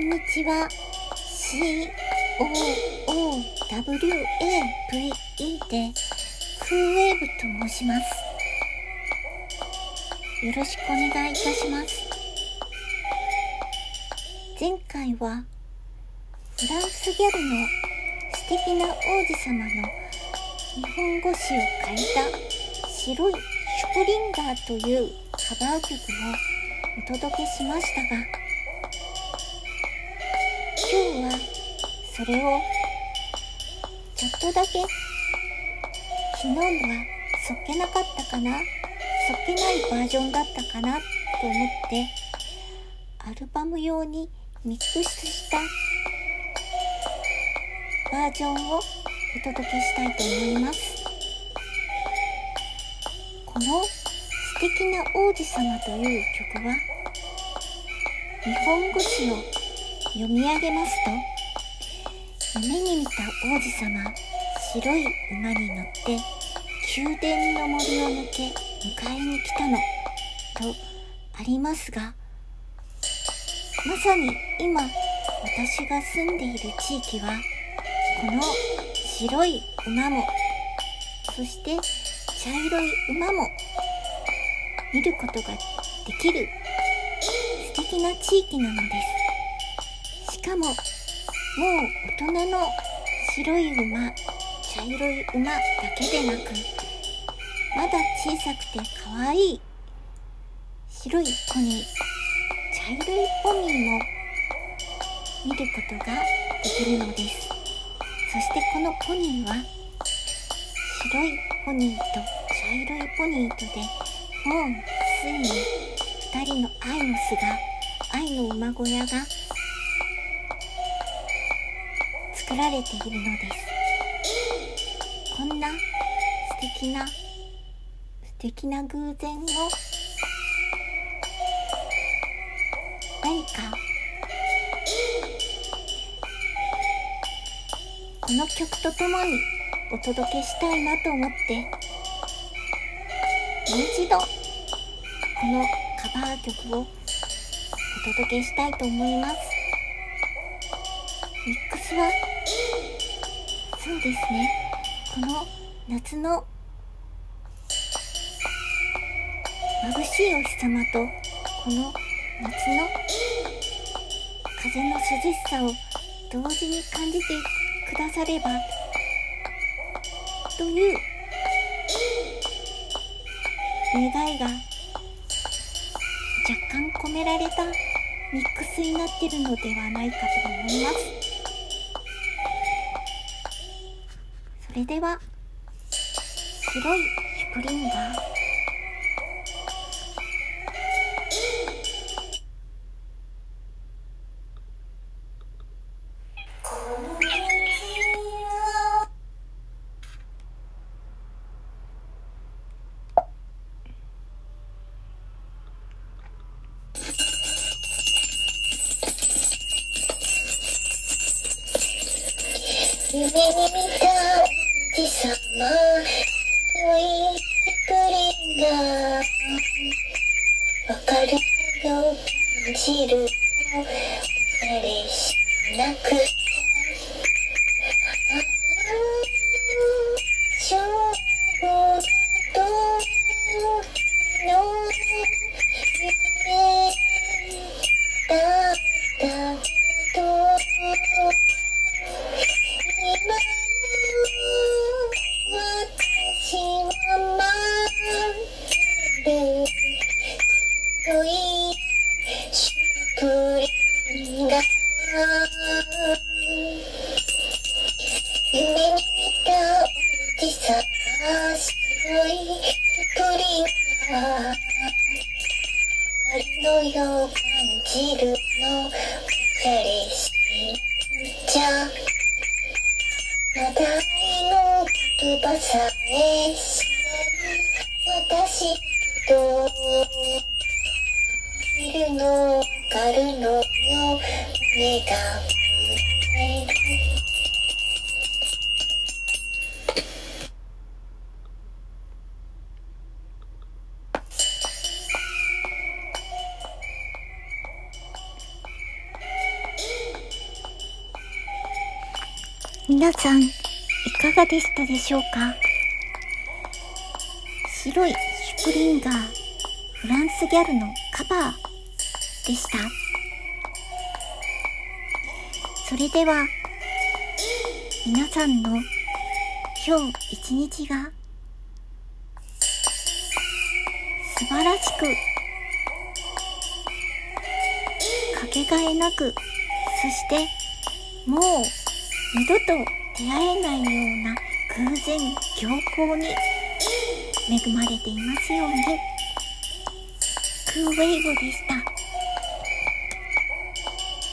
んにちは。COOWAVE でクーウェーブと申します。よろしくお願いいたします。前回はフランスギャルの素敵な王子様の日本語詞を書いた白いシュプリンガーというカバー曲をお届けしましたが今日はそれをちょっとだけ昨日はそっけなかったかな？そっけないバージョンだったかな？と思ってアルバム用にミックスしたバージョンをお届けしたいと思います。この素敵な王子様という曲は日本語詞を読み上げますと夢に見た王子様白い馬に乗って宮殿の森を抜け迎えに来たのとありますがまさに今私が住んでいる地域はこの白い馬もそして茶色い馬も見ることができる素敵な地域なのです。しかももう大人の白い馬茶色い馬だけでなくまだ小さくて可愛い白いポニー茶色いポニーも見ることができるのです。そしてこのポニーは白いポニーと茶色いポニーとでもうついに2人の愛の巣が愛の馬小屋が作られているのです。こんな素敵な素敵な偶然を何かこの曲とともにお届けしたいなと思ってもう一度このカバー曲をお届けしたいと思います。ミックスは？そうですね。この夏の眩しいお日様とこの夏の風の涼しさを同時に感じてくださればという願いが若干込められたミックスになってるのではないかと思います。それでは白いシュプリンガー夢に見たおじさま良いプリンがわかるよ感じるあれ。しなくちょリンが春のよう感じるのおしゃれしちゃ話題の言葉さえ知らん私といるのわかるのよ目が皆さん、いかがでしたでしょうか？白いシュプリンガー、フランスギャルのカバーでした。それでは、皆さんの今日一日が素晴らしくかけがえなくそしてもう二度と出会えないような偶然強行に恵まれていますように。クーウェイゴでした。